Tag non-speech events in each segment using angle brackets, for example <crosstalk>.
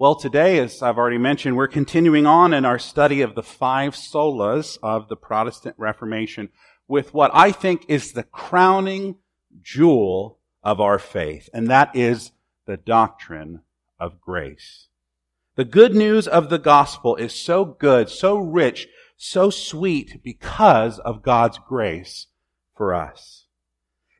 Well, today, as I've already mentioned, we're continuing on in our study of the five solas of the Protestant Reformation with what I think is the crowning jewel of our faith, and that is the doctrine of grace. The good news of the gospel is so good, so rich, so sweet because of God's grace for us.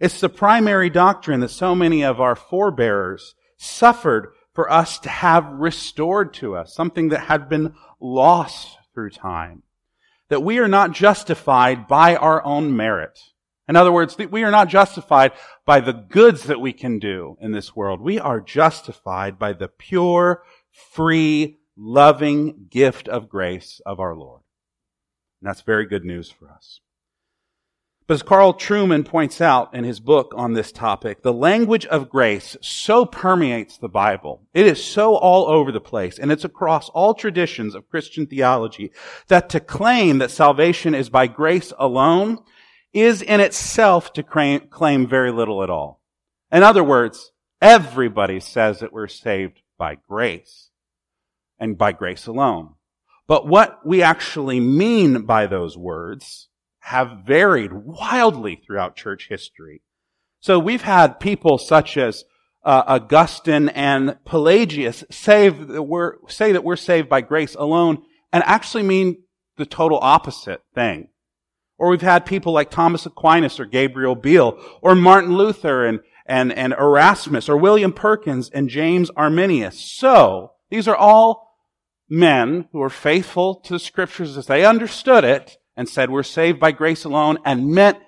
It's the primary doctrine that so many of our forebears suffered for us to have restored to us, something that had been lost through time. That we are not justified by our own merit. In other words, that we are not justified by the goods that we can do in this world. We are justified by the pure, free, loving gift of grace of our Lord. And that's very good news for us. But as Carl Trueman points out in his book on this topic, the language of grace so permeates the Bible. It is so all over the place, and it's across all traditions of Christian theology, that to claim that salvation is by grace alone is in itself to claim very little at all. In other words, everybody says that we're saved by grace, and by grace alone. But what we actually mean by those words have varied wildly throughout church history. So we've had people such as uh, Augustine and Pelagius say that, we're, say that we're saved by grace alone and actually mean the total opposite thing. Or we've had people like Thomas Aquinas or Gabriel Biel or Martin Luther and, and, and Erasmus or William Perkins and James Arminius. So, these are all men who are faithful to the scriptures as they understood it and said we're saved by grace alone and meant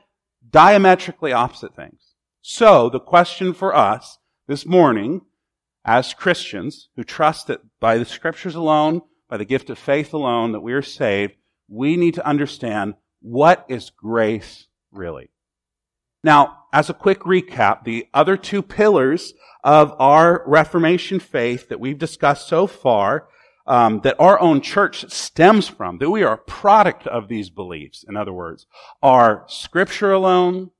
diametrically opposite things. So the question for us this morning as Christians who trust that by the scriptures alone, by the gift of faith alone, that we are saved, we need to understand what is grace really. Now, as a quick recap, the other two pillars of our Reformation faith that we've discussed so far um, that our own church stems from, that we are a product of these beliefs, in other words, are scripture alone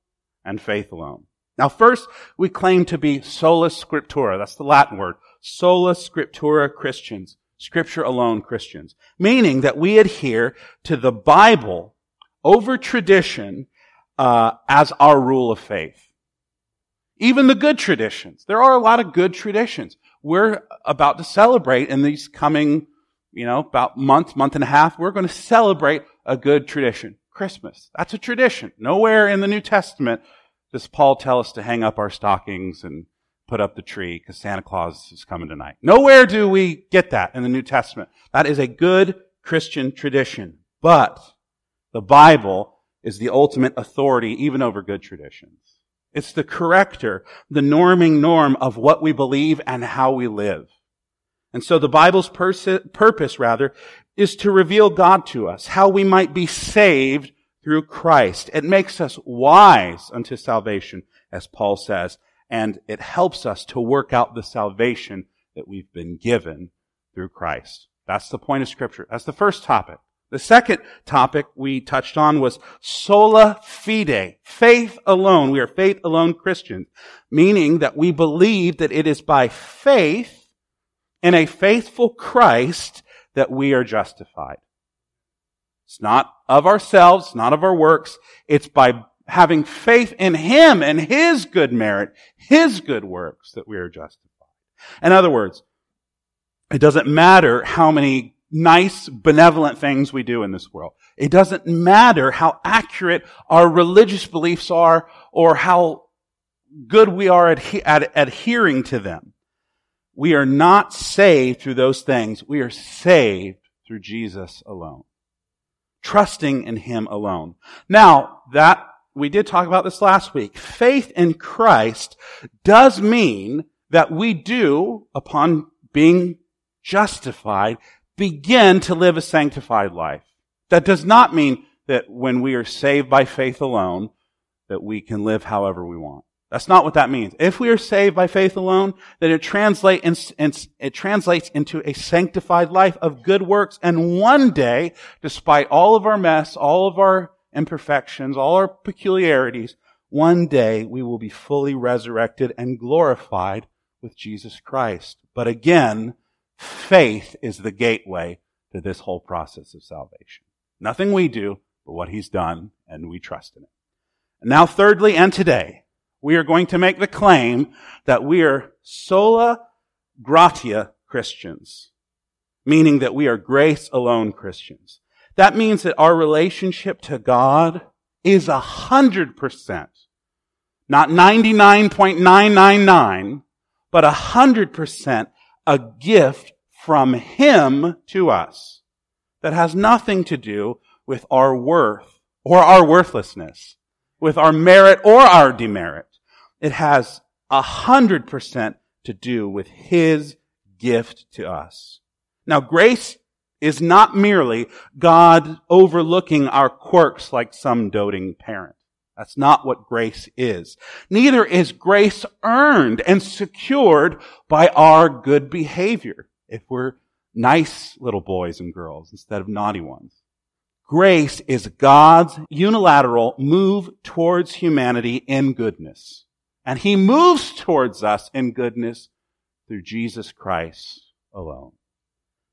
and faith alone. Now first, we claim to be sola scriptura. That's the Latin word. Sola scriptura Christians. Scripture alone Christians. Meaning that we adhere to the Bible over tradition uh, as our rule of faith. Even the good traditions. There are a lot of good traditions we're about to celebrate in these coming, you know, about month, month and a half. We're going to celebrate a good tradition. Christmas. That's a tradition. Nowhere in the New Testament does Paul tell us to hang up our stockings and put up the tree because Santa Claus is coming tonight. Nowhere do we get that in the New Testament. That is a good Christian tradition. But the Bible is the ultimate authority even over good traditions. It's the corrector, the norming norm of what we believe and how we live. And so the Bible's pers- purpose, rather, is to reveal God to us, how we might be saved through Christ. It makes us wise unto salvation, as Paul says, and it helps us to work out the salvation that we've been given through Christ. That's the point of scripture. That's the first topic. The second topic we touched on was sola fide, faith alone. We are faith alone Christians, meaning that we believe that it is by faith in a faithful Christ that we are justified. It's not of ourselves, not of our works. It's by having faith in Him and His good merit, His good works that we are justified. In other words, it doesn't matter how many nice, benevolent things we do in this world. It doesn't matter how accurate our religious beliefs are or how good we are at, at adhering to them. We are not saved through those things. We are saved through Jesus alone. Trusting in Him alone. Now, that, we did talk about this last week. Faith in Christ does mean that we do, upon being justified, begin to live a sanctified life. That does not mean that when we are saved by faith alone, that we can live however we want. That's not what that means. If we are saved by faith alone, then it, translate in, it translates into a sanctified life of good works. And one day, despite all of our mess, all of our imperfections, all our peculiarities, one day we will be fully resurrected and glorified with Jesus Christ. But again, Faith is the gateway to this whole process of salvation. Nothing we do, but what he's done, and we trust in it. Now thirdly, and today, we are going to make the claim that we are sola gratia Christians, meaning that we are grace alone Christians. That means that our relationship to God is a hundred percent, not 99.999, but a hundred percent a gift from Him to us that has nothing to do with our worth or our worthlessness, with our merit or our demerit. It has a hundred percent to do with His gift to us. Now grace is not merely God overlooking our quirks like some doting parent. That's not what grace is. Neither is grace earned and secured by our good behavior if we're nice little boys and girls instead of naughty ones. Grace is God's unilateral move towards humanity in goodness. And He moves towards us in goodness through Jesus Christ alone,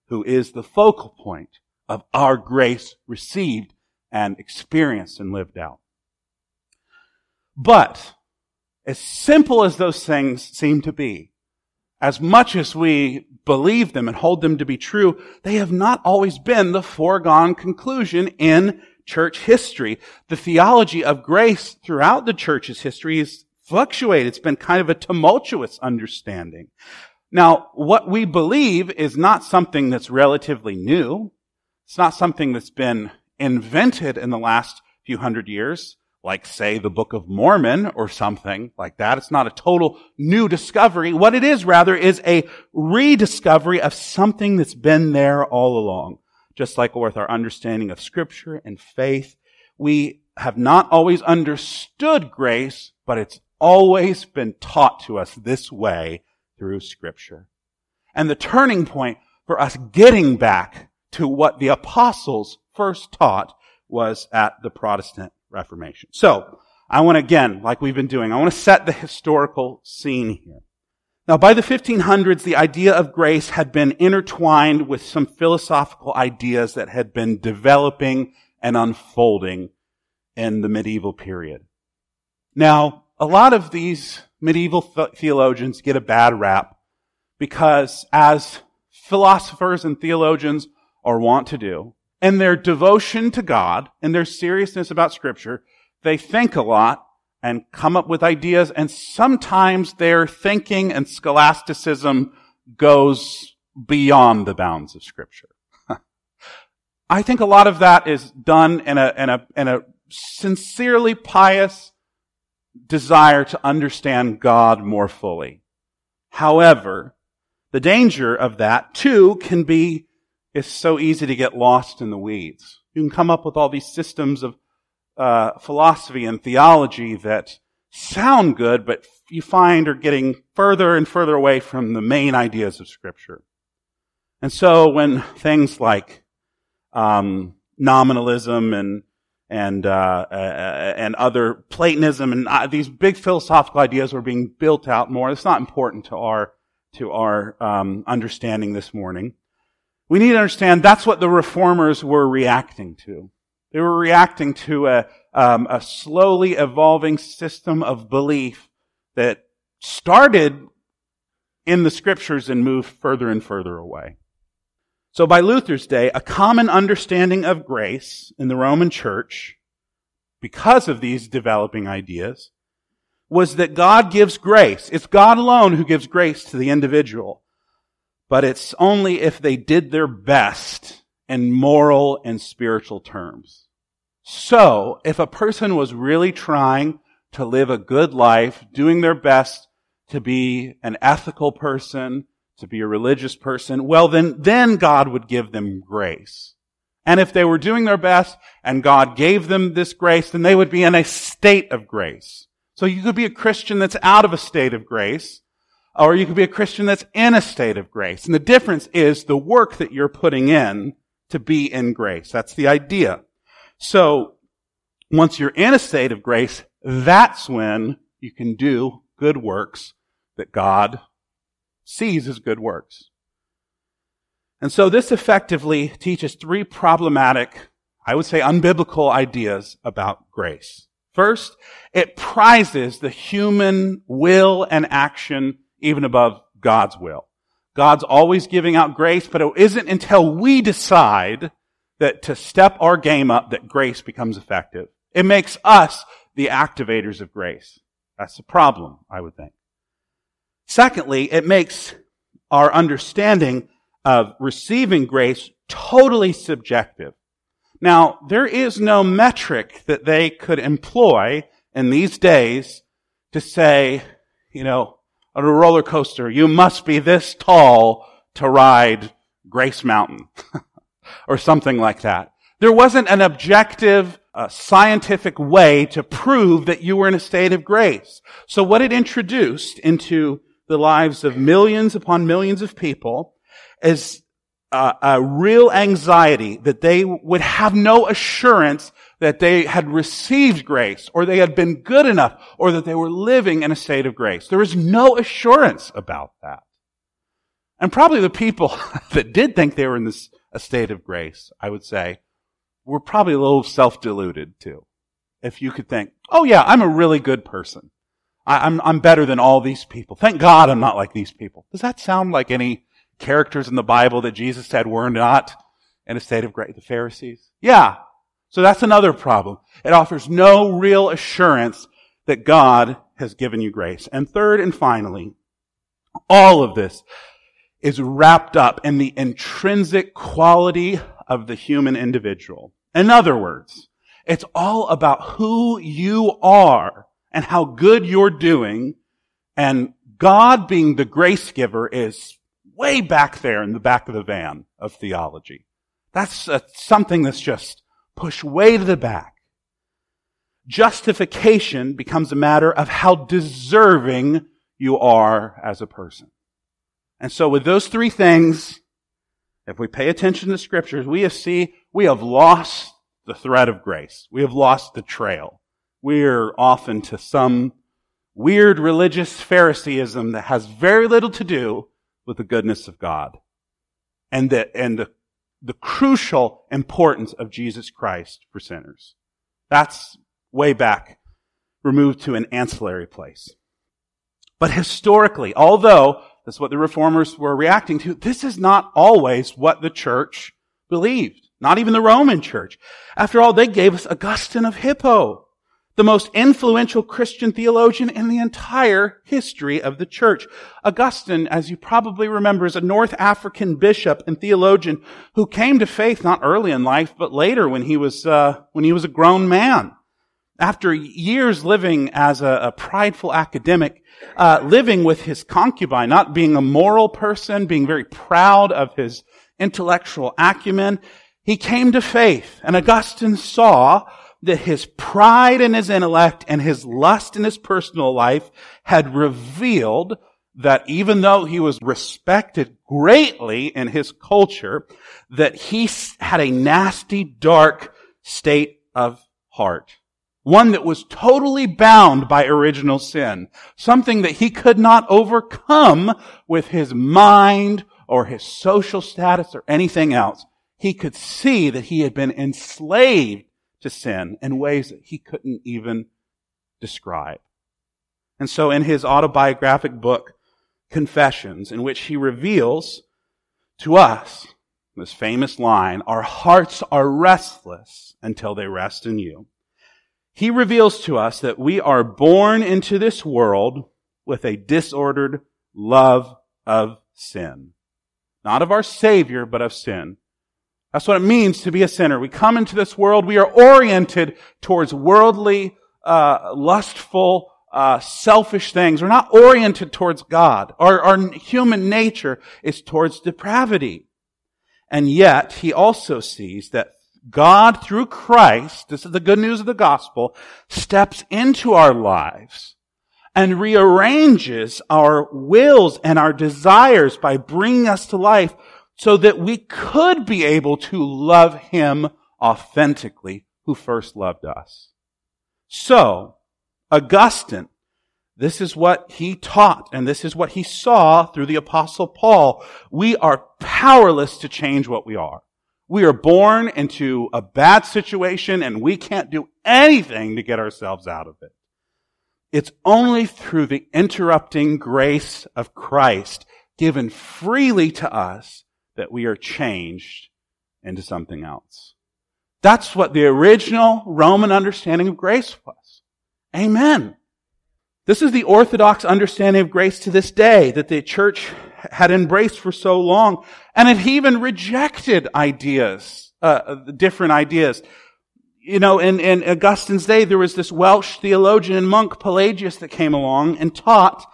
who is the focal point of our grace received and experienced and lived out. But, as simple as those things seem to be, as much as we believe them and hold them to be true, they have not always been the foregone conclusion in church history. The theology of grace throughout the church's history has fluctuated. It's been kind of a tumultuous understanding. Now, what we believe is not something that's relatively new. It's not something that's been invented in the last few hundred years like say the Book of Mormon or something like that. It's not a total new discovery. What it is rather is a rediscovery of something that's been there all along. Just like with our understanding of scripture and faith, we have not always understood grace, but it's always been taught to us this way through scripture. And the turning point for us getting back to what the apostles first taught was at the Protestant Reformation. So, I want to again, like we've been doing, I want to set the historical scene here. Now, by the 1500s, the idea of grace had been intertwined with some philosophical ideas that had been developing and unfolding in the medieval period. Now, a lot of these medieval theologians get a bad rap because as philosophers and theologians are wont to do, and their devotion to God and their seriousness about scripture, they think a lot and come up with ideas and sometimes their thinking and scholasticism goes beyond the bounds of scripture. <laughs> I think a lot of that is done in a, in a, in a sincerely pious desire to understand God more fully. However, the danger of that too can be it's so easy to get lost in the weeds. You can come up with all these systems of uh, philosophy and theology that sound good, but you find are getting further and further away from the main ideas of Scripture. And so when things like um, nominalism and and uh, uh, and other Platonism and uh, these big philosophical ideas were being built out more. It's not important to our to our um, understanding this morning. We need to understand that's what the reformers were reacting to. They were reacting to a, um, a slowly evolving system of belief that started in the scriptures and moved further and further away. So by Luther's day, a common understanding of grace in the Roman church, because of these developing ideas, was that God gives grace. It's God alone who gives grace to the individual but it's only if they did their best in moral and spiritual terms. So, if a person was really trying to live a good life, doing their best to be an ethical person, to be a religious person, well then, then God would give them grace. And if they were doing their best and God gave them this grace, then they would be in a state of grace. So you could be a Christian that's out of a state of grace, or you could be a Christian that's in a state of grace. And the difference is the work that you're putting in to be in grace. That's the idea. So, once you're in a state of grace, that's when you can do good works that God sees as good works. And so this effectively teaches three problematic, I would say unbiblical ideas about grace. First, it prizes the human will and action even above God's will. God's always giving out grace, but it isn't until we decide that to step our game up that grace becomes effective. It makes us the activators of grace. That's the problem, I would think. Secondly, it makes our understanding of receiving grace totally subjective. Now, there is no metric that they could employ in these days to say, you know, on a roller coaster, you must be this tall to ride Grace Mountain <laughs> or something like that. There wasn't an objective uh, scientific way to prove that you were in a state of grace. So what it introduced into the lives of millions upon millions of people is uh, a real anxiety that they would have no assurance that they had received grace or they had been good enough or that they were living in a state of grace. There was no assurance about that. And probably the people <laughs> that did think they were in this a state of grace, I would say, were probably a little self-deluded too. If you could think, oh yeah, I'm a really good person. I, I'm, I'm better than all these people. Thank God I'm not like these people. Does that sound like any characters in the Bible that Jesus said were not in a state of grace? The Pharisees? Yeah. So that's another problem. It offers no real assurance that God has given you grace. And third and finally, all of this is wrapped up in the intrinsic quality of the human individual. In other words, it's all about who you are and how good you're doing. And God being the grace giver is way back there in the back of the van of theology. That's uh, something that's just pushed way to the back. Justification becomes a matter of how deserving you are as a person. And so with those three things, if we pay attention to the scriptures, we have see, we have lost the thread of grace. We have lost the trail. We're often to some weird religious Phariseeism that has very little to do with the goodness of God and the, and the, the crucial importance of Jesus Christ for sinners. That's way back, removed to an ancillary place. But historically, although that's what the reformers were reacting to, this is not always what the church believed. Not even the Roman church. After all, they gave us Augustine of Hippo the most influential Christian theologian in the entire history of the church. Augustine, as you probably remember, is a North African bishop and theologian who came to faith not early in life, but later when he was uh, when he was a grown man. After years living as a, a prideful academic, uh, living with his concubine, not being a moral person, being very proud of his intellectual acumen, he came to faith. And Augustine saw that his pride in his intellect and his lust in his personal life had revealed that even though he was respected greatly in his culture, that he had a nasty, dark state of heart. One that was totally bound by original sin. Something that he could not overcome with his mind or his social status or anything else. He could see that he had been enslaved to sin in ways that he couldn't even describe. And so in his autobiographic book, Confessions, in which he reveals to us this famous line, our hearts are restless until they rest in you. He reveals to us that we are born into this world with a disordered love of sin. Not of our Savior, but of sin. That's what it means to be a sinner. We come into this world, we are oriented towards worldly, uh, lustful, uh, selfish things. We're not oriented towards God. Our, our human nature is towards depravity. And yet, he also sees that God, through Christ, this is the good news of the gospel, steps into our lives and rearranges our wills and our desires by bringing us to life so that we could be able to love him authentically who first loved us. So, Augustine This is what he taught, and this is what he saw through the apostle Paul. We are powerless to change what we are. We are born into a bad situation and we can't do anything to get ourselves out of it. It's only through the interrupting grace of Christ given freely to us that we are changed into something else. That's what the original Roman understanding of grace was. Amen. This is the Orthodox understanding of grace to this day that the church had embraced for so long. And it even rejected ideas, uh, different ideas. You know, in, in Augustine's day, there was this Welsh theologian and monk, Pelagius, that came along and taught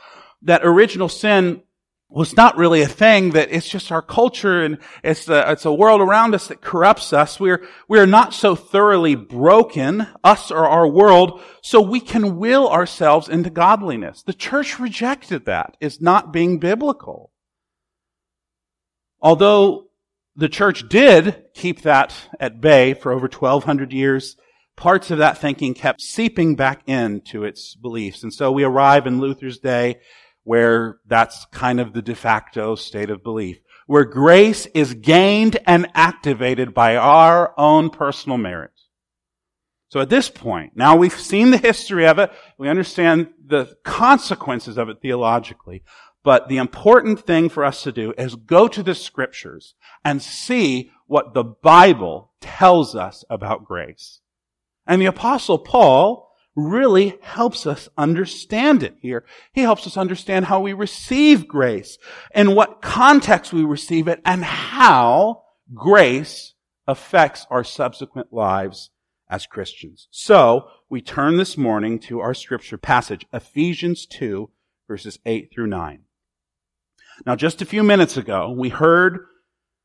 that original sin was not really a thing that it's just our culture and it's a, it's a world around us that corrupts us. We're, we're not so thoroughly broken, us or our world, so we can will ourselves into godliness. The church rejected that as not being biblical. Although the church did keep that at bay for over 1200 years, parts of that thinking kept seeping back into its beliefs. And so we arrive in Luther's day where that's kind of the de facto state of belief, where grace is gained and activated by our own personal merit. So at this point, now we've seen the history of it, we understand the consequences of it theologically, but the important thing for us to do is go to the scriptures and see what the Bible tells us about grace. And the apostle Paul really helps us understand it here. He helps us understand how we receive grace, in what context we receive it, and how grace affects our subsequent lives as Christians. So, we turn this morning to our scripture passage, Ephesians 2, verses 8 through 9. Now, just a few minutes ago, we heard,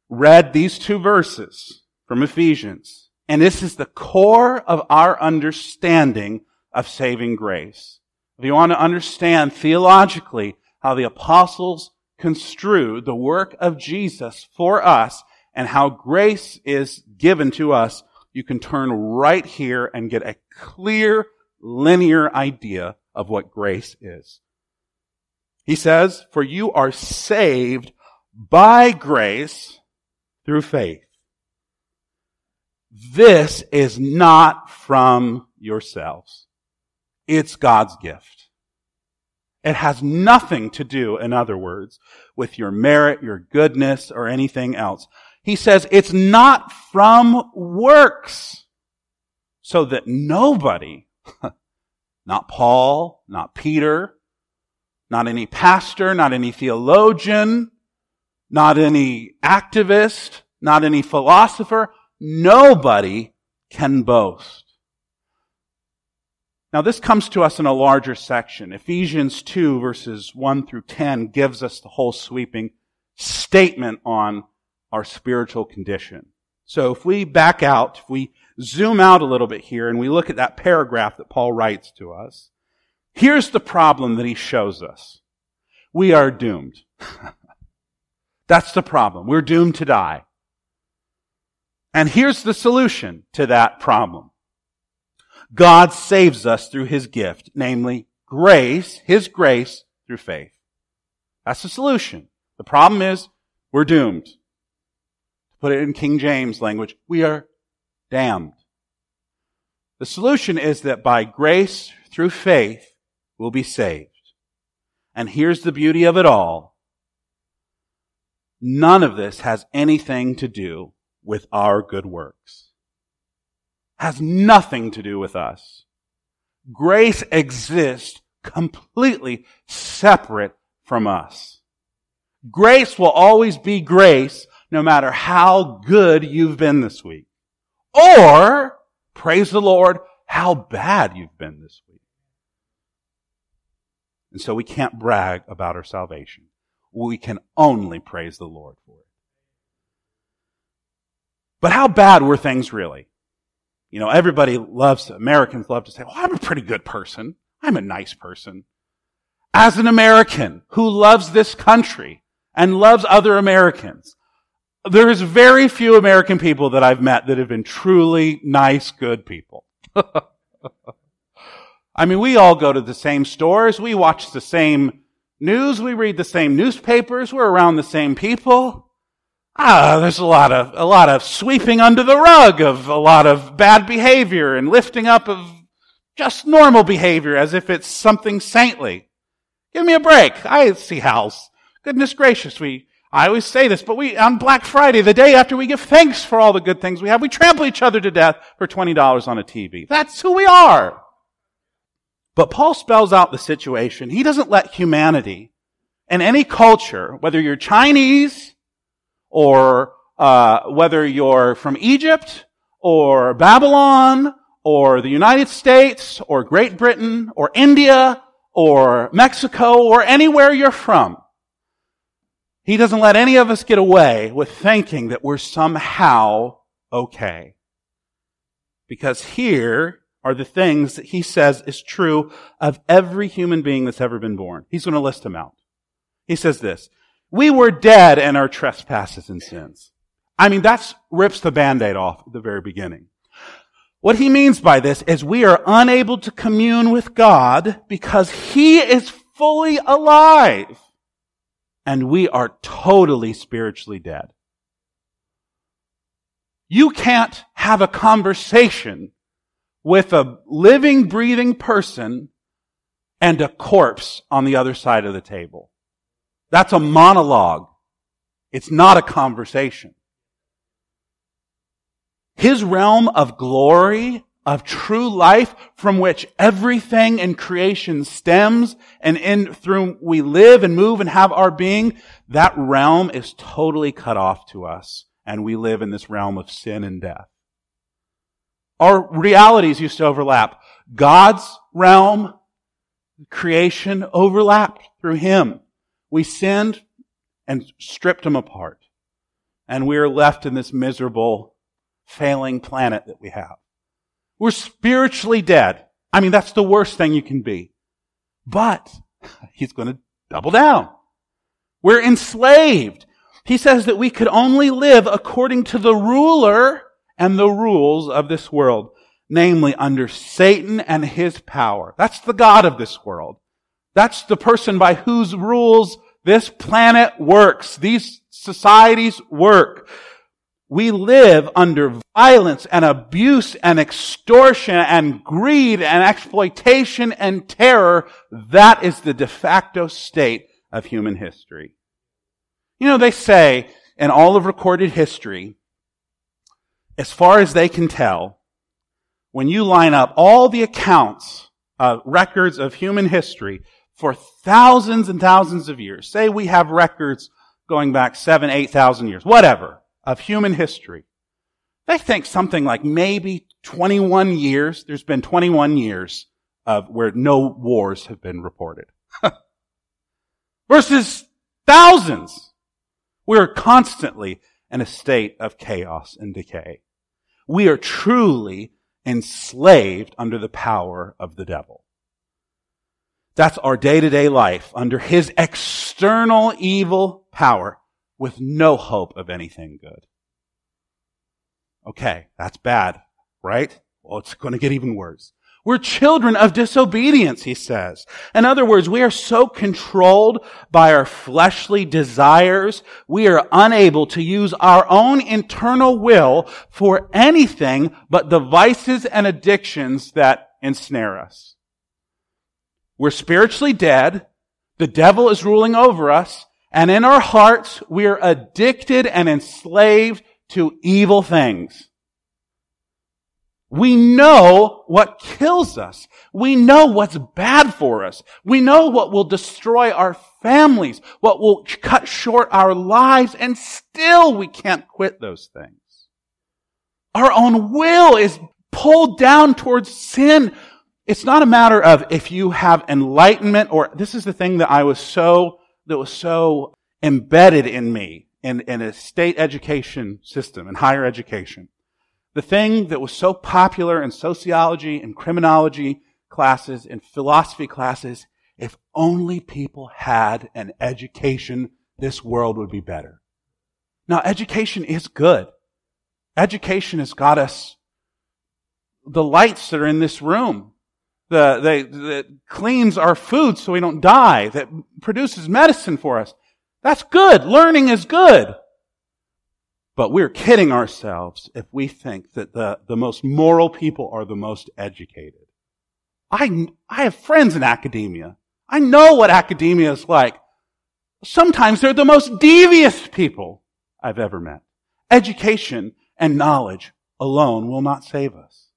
read these two verses from Ephesians. And this is the core of our understanding of saving grace. If you want to understand theologically how the apostles construe the work of Jesus for us and how grace is given to us, you can turn right here and get a clear, linear idea of what grace is. He says, for you are saved by grace through faith. This is not from yourselves. It's God's gift. It has nothing to do, in other words, with your merit, your goodness, or anything else. He says it's not from works so that nobody, <laughs> not Paul, not Peter, not any pastor, not any theologian, not any activist, not any philosopher, nobody can boast. Now this comes to us in a larger section. Ephesians 2 verses 1 through 10 gives us the whole sweeping statement on our spiritual condition. So if we back out, if we zoom out a little bit here and we look at that paragraph that Paul writes to us, here's the problem that he shows us. We are doomed. <laughs> That's the problem. We're doomed to die. And here's the solution to that problem. God saves us through his gift, namely grace, his grace through faith. That's the solution. The problem is we're doomed. To put it in King James language, we are damned. The solution is that by grace through faith, we'll be saved. And here's the beauty of it all. None of this has anything to do with our good works has nothing to do with us. Grace exists completely separate from us. Grace will always be grace no matter how good you've been this week. Or, praise the Lord, how bad you've been this week. And so we can't brag about our salvation. We can only praise the Lord for it. But how bad were things really? You know, everybody loves, Americans love to say, well, I'm a pretty good person. I'm a nice person. As an American who loves this country and loves other Americans, there is very few American people that I've met that have been truly nice, good people. <laughs> I mean, we all go to the same stores. We watch the same news. We read the same newspapers. We're around the same people. Ah, there's a lot of, a lot of sweeping under the rug of a lot of bad behavior and lifting up of just normal behavior as if it's something saintly. Give me a break. I see Hal's. Goodness gracious, we, I always say this, but we, on Black Friday, the day after we give thanks for all the good things we have, we trample each other to death for $20 on a TV. That's who we are. But Paul spells out the situation. He doesn't let humanity and any culture, whether you're Chinese or uh, whether you're from Egypt or Babylon or the United States or Great Britain or India or Mexico or anywhere you're from, he doesn't let any of us get away with thinking that we're somehow okay. Because here are the things that he says is true of every human being that's ever been born. He's going to list them out. He says this, we were dead in our trespasses and sins. I mean, that rips the band-aid off at the very beginning. What he means by this is we are unable to commune with God because he is fully alive and we are totally spiritually dead. You can't have a conversation with a living, breathing person and a corpse on the other side of the table. That's a monologue. It's not a conversation. His realm of glory of true life from which everything in creation stems and in through we live and move and have our being, that realm is totally cut off to us. And we live in this realm of sin and death. Our realities used to overlap. God's realm, creation overlapped through Him. We sinned and stripped Him apart. And we are left in this miserable, failing planet that we have. We're spiritually dead. I mean, that's the worst thing you can be. But <laughs> he's going to double down. We're enslaved. He says that we could only live according to the ruler and the rules of this world, namely under Satan and his power. That's the God of this world. That's the person by whose rules this planet works. These societies work. We live under violence and abuse and extortion and greed and exploitation and terror. That is the de facto state of human history. You know, they say in all of recorded history, as far as they can tell, when you line up all the accounts, uh, records of human history for thousands and thousands of years, say we have records going back seven, eight thousand years, whatever of human history. They think something like maybe 21 years, there's been 21 years of where no wars have been reported. <laughs> Versus thousands. We're constantly in a state of chaos and decay. We are truly enslaved under the power of the devil. That's our day to day life under his external evil power with no hope of anything good. Okay, that's bad, right? Well, it's going to get even worse. We're children of disobedience, he says. In other words, we are so controlled by our fleshly desires, we are unable to use our own internal will for anything but the vices and addictions that ensnare us. We're spiritually dead. The devil is ruling over us. And in our hearts, we are addicted and enslaved to evil things. We know what kills us. We know what's bad for us. We know what will destroy our families, what will cut short our lives, and still we can't quit those things. Our own will is pulled down towards sin. It's not a matter of if you have enlightenment or this is the thing that I was so that was so embedded in me in, in a state education system and higher education. The thing that was so popular in sociology and criminology classes and philosophy classes, if only people had an education, this world would be better. Now, education is good. Education has got us the lights that are in this room the, the, that cleans our food so we don't die, that produces medicine for us. That's good. Learning is good. But we're kidding ourselves if we think that the, the most moral people are the most educated. I, I have friends in academia. I know what academia is like. Sometimes they're the most devious people I've ever met. Education and knowledge alone will not save us.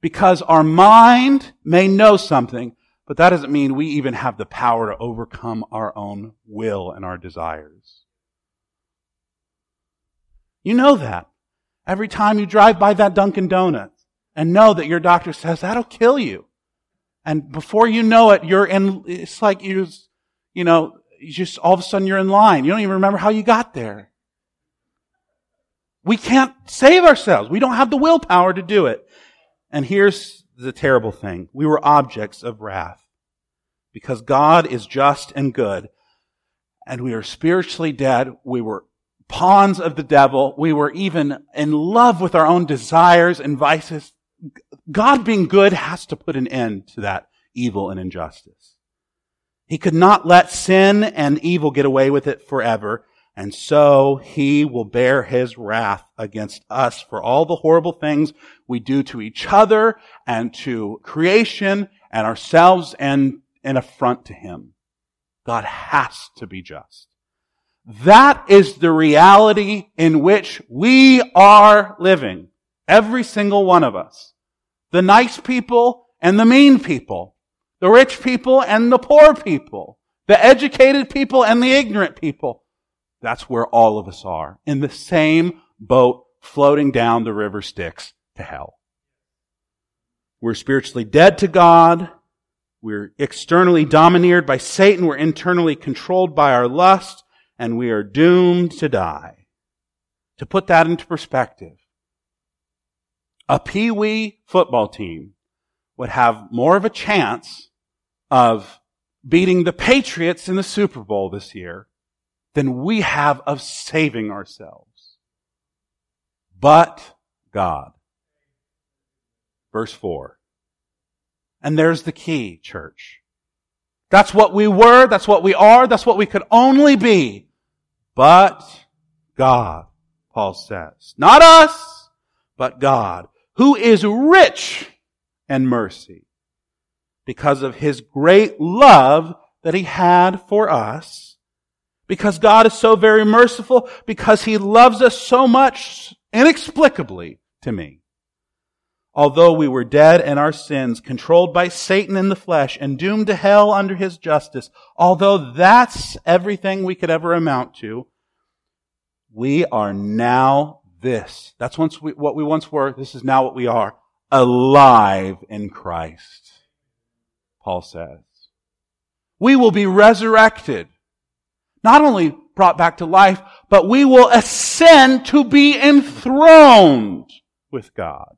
Because our mind may know something, but that doesn't mean we even have the power to overcome our own will and our desires. You know that. Every time you drive by that Dunkin' Donuts and know that your doctor says that'll kill you. And before you know it, you're in, it's like you, you know, you just all of a sudden you're in line. You don't even remember how you got there. We can't save ourselves. We don't have the willpower to do it. And here's the terrible thing. We were objects of wrath because God is just and good and we are spiritually dead. We were pawns of the devil. We were even in love with our own desires and vices. God being good has to put an end to that evil and injustice. He could not let sin and evil get away with it forever. And so he will bear his wrath against us for all the horrible things we do to each other and to creation and ourselves and an affront to him. God has to be just. That is the reality in which we are living. Every single one of us. The nice people and the mean people. The rich people and the poor people. The educated people and the ignorant people. That's where all of us are. In the same boat floating down the river Styx to hell. We're spiritually dead to God. We're externally domineered by Satan. We're internally controlled by our lust and we are doomed to die. To put that into perspective, a pee-wee football team would have more of a chance of beating the Patriots in the Super Bowl this year than we have of saving ourselves. But God. Verse 4. And there's the key, church. That's what we were, that's what we are, that's what we could only be. But God, Paul says. Not us, but God, who is rich in mercy because of his great love that he had for us because God is so very merciful, because He loves us so much inexplicably to me. Although we were dead in our sins, controlled by Satan in the flesh, and doomed to hell under his justice, although that's everything we could ever amount to, we are now this. That's once we, what we once were. This is now what we are. Alive in Christ. Paul says. We will be resurrected not only brought back to life, but we will ascend to be enthroned with God.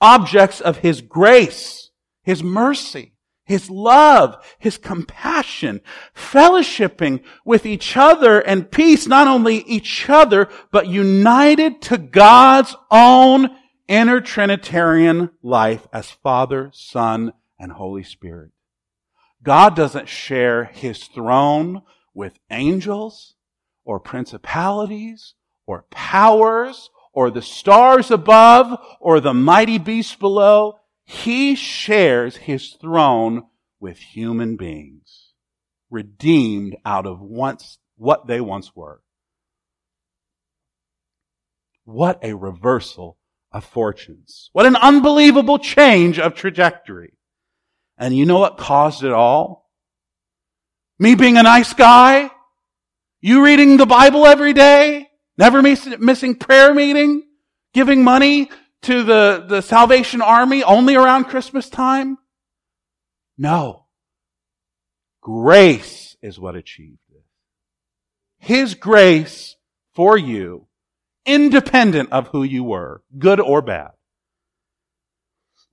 Objects of His grace, His mercy, His love, His compassion, fellowshipping with each other and peace, not only each other, but united to God's own inner Trinitarian life as Father, Son, and Holy Spirit. God doesn't share His throne with angels or principalities or powers or the stars above or the mighty beasts below. He shares his throne with human beings, redeemed out of once what they once were. What a reversal of fortunes. What an unbelievable change of trajectory. And you know what caused it all? Me being a nice guy? You reading the Bible every day? Never miss, missing prayer meeting? Giving money to the, the Salvation Army only around Christmas time? No. Grace is what achieved it. His grace for you, independent of who you were, good or bad.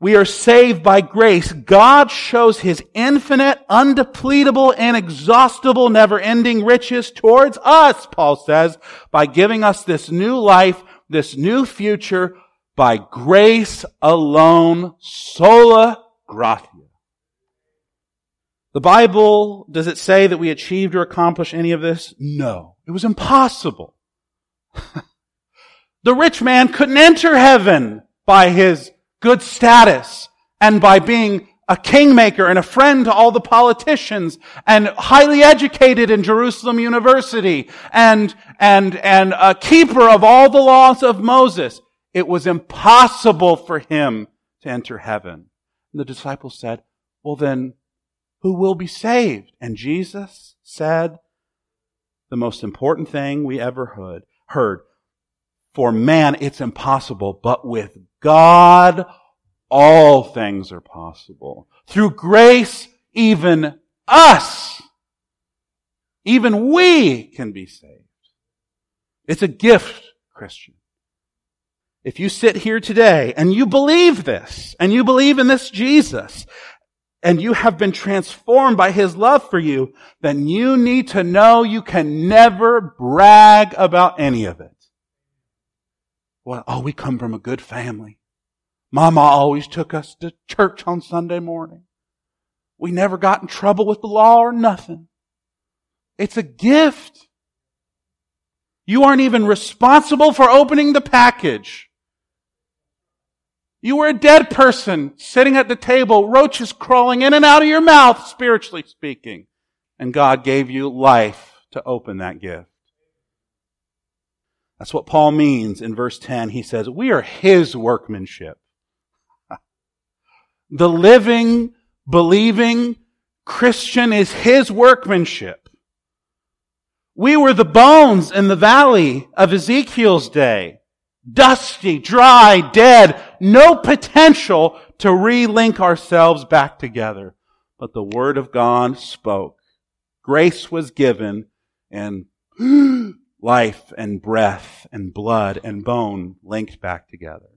We are saved by grace. God shows His infinite, undepletable, inexhaustible, never-ending riches towards us, Paul says, by giving us this new life, this new future, by grace alone, sola gratia. The Bible, does it say that we achieved or accomplished any of this? No. It was impossible. <laughs> the rich man couldn't enter heaven by his good status and by being a kingmaker and a friend to all the politicians and highly educated in Jerusalem University and, and, and a keeper of all the laws of Moses. It was impossible for him to enter heaven. And the disciples said, well then, who will be saved? And Jesus said the most important thing we ever heard, heard. For man, it's impossible, but with God, all things are possible. Through grace, even us, even we can be saved. It's a gift, Christian. If you sit here today and you believe this, and you believe in this Jesus, and you have been transformed by His love for you, then you need to know you can never brag about any of it. Well, oh, we come from a good family. Mama always took us to church on Sunday morning. We never got in trouble with the law or nothing. It's a gift. You aren't even responsible for opening the package. You were a dead person sitting at the table, roaches crawling in and out of your mouth, spiritually speaking. And God gave you life to open that gift. That's what Paul means in verse 10. He says, we are His workmanship <laughs> the living, believing Christian is his workmanship. We were the bones in the valley of Ezekiel's day. Dusty, dry, dead, no potential to relink ourselves back together. But the word of God spoke. Grace was given and <gasps> life and breath and blood and bone linked back together.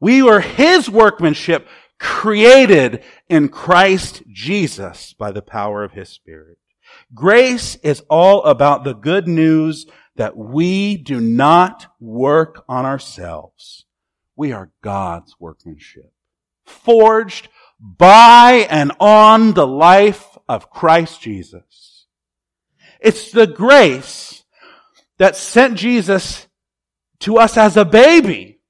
We were His workmanship created in Christ Jesus by the power of His Spirit. Grace is all about the good news that we do not work on ourselves. We are God's workmanship, forged by and on the life of Christ Jesus. It's the grace that sent Jesus to us as a baby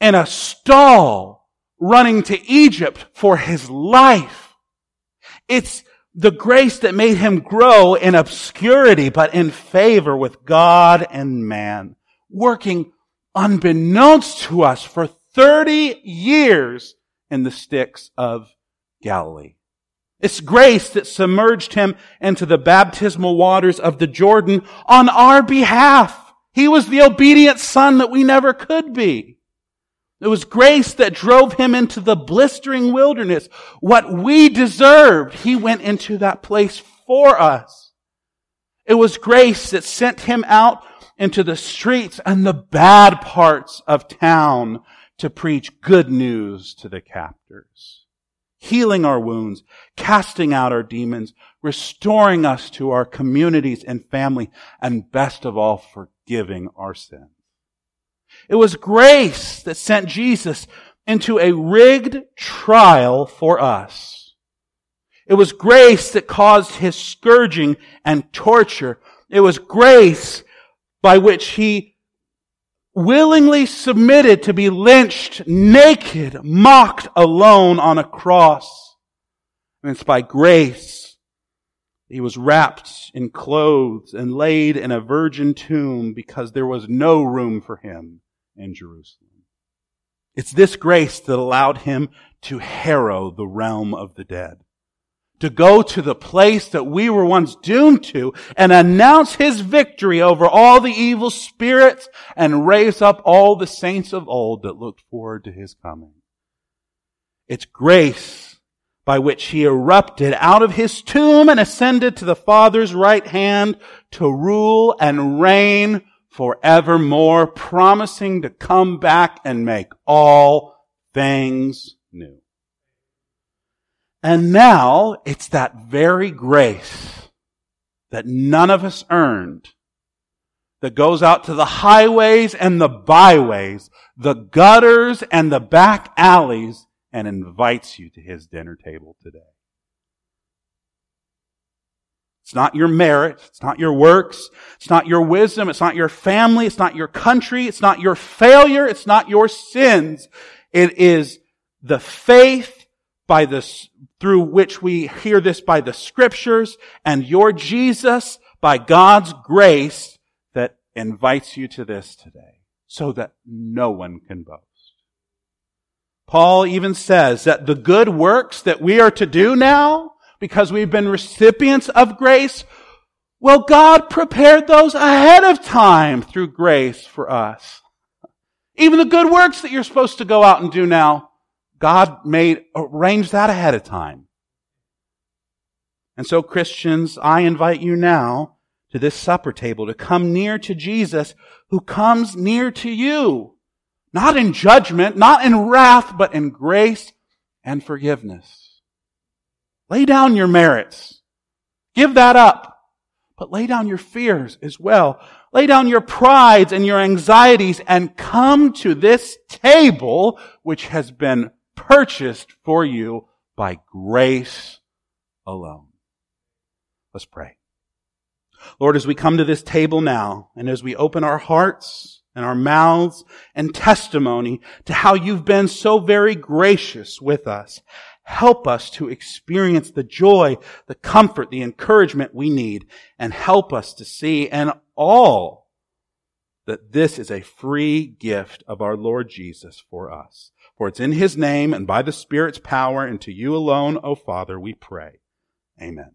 in a stall running to Egypt for his life. It's the grace that made him grow in obscurity, but in favor with God and man, working unbeknownst to us for 30 years in the sticks of Galilee. It's grace that submerged him into the baptismal waters of the Jordan on our behalf. He was the obedient son that we never could be. It was grace that drove him into the blistering wilderness. What we deserved, he went into that place for us. It was grace that sent him out into the streets and the bad parts of town to preach good news to the captors, healing our wounds, casting out our demons, restoring us to our communities and family, and best of all, forgiving our sins. It was grace that sent Jesus into a rigged trial for us. It was grace that caused his scourging and torture. It was grace by which he willingly submitted to be lynched naked, mocked alone on a cross. And it's by grace he was wrapped in clothes and laid in a virgin tomb because there was no room for him in Jerusalem. It's this grace that allowed him to harrow the realm of the dead. To go to the place that we were once doomed to and announce his victory over all the evil spirits and raise up all the saints of old that looked forward to his coming. It's grace by which he erupted out of his tomb and ascended to the Father's right hand to rule and reign forevermore, promising to come back and make all things new. And now it's that very grace that none of us earned that goes out to the highways and the byways, the gutters and the back alleys, and invites you to his dinner table today. It's not your merit. It's not your works. It's not your wisdom. It's not your family. It's not your country. It's not your failure. It's not your sins. It is the faith by this, through which we hear this by the scriptures and your Jesus by God's grace that invites you to this today so that no one can boast. Paul even says that the good works that we are to do now because we've been recipients of grace? Well, God prepared those ahead of time through grace for us. Even the good works that you're supposed to go out and do now, God made, arranged that ahead of time. And so Christians, I invite you now to this supper table to come near to Jesus who comes near to you. Not in judgment, not in wrath, but in grace and forgiveness. Lay down your merits. Give that up. But lay down your fears as well. Lay down your prides and your anxieties and come to this table which has been purchased for you by grace alone. Let's pray. Lord, as we come to this table now and as we open our hearts and our mouths and testimony to how you've been so very gracious with us, Help us to experience the joy, the comfort, the encouragement we need, and help us to see and all that this is a free gift of our Lord Jesus for us. For it's in His name and by the Spirit's power and to you alone, O Father, we pray. Amen.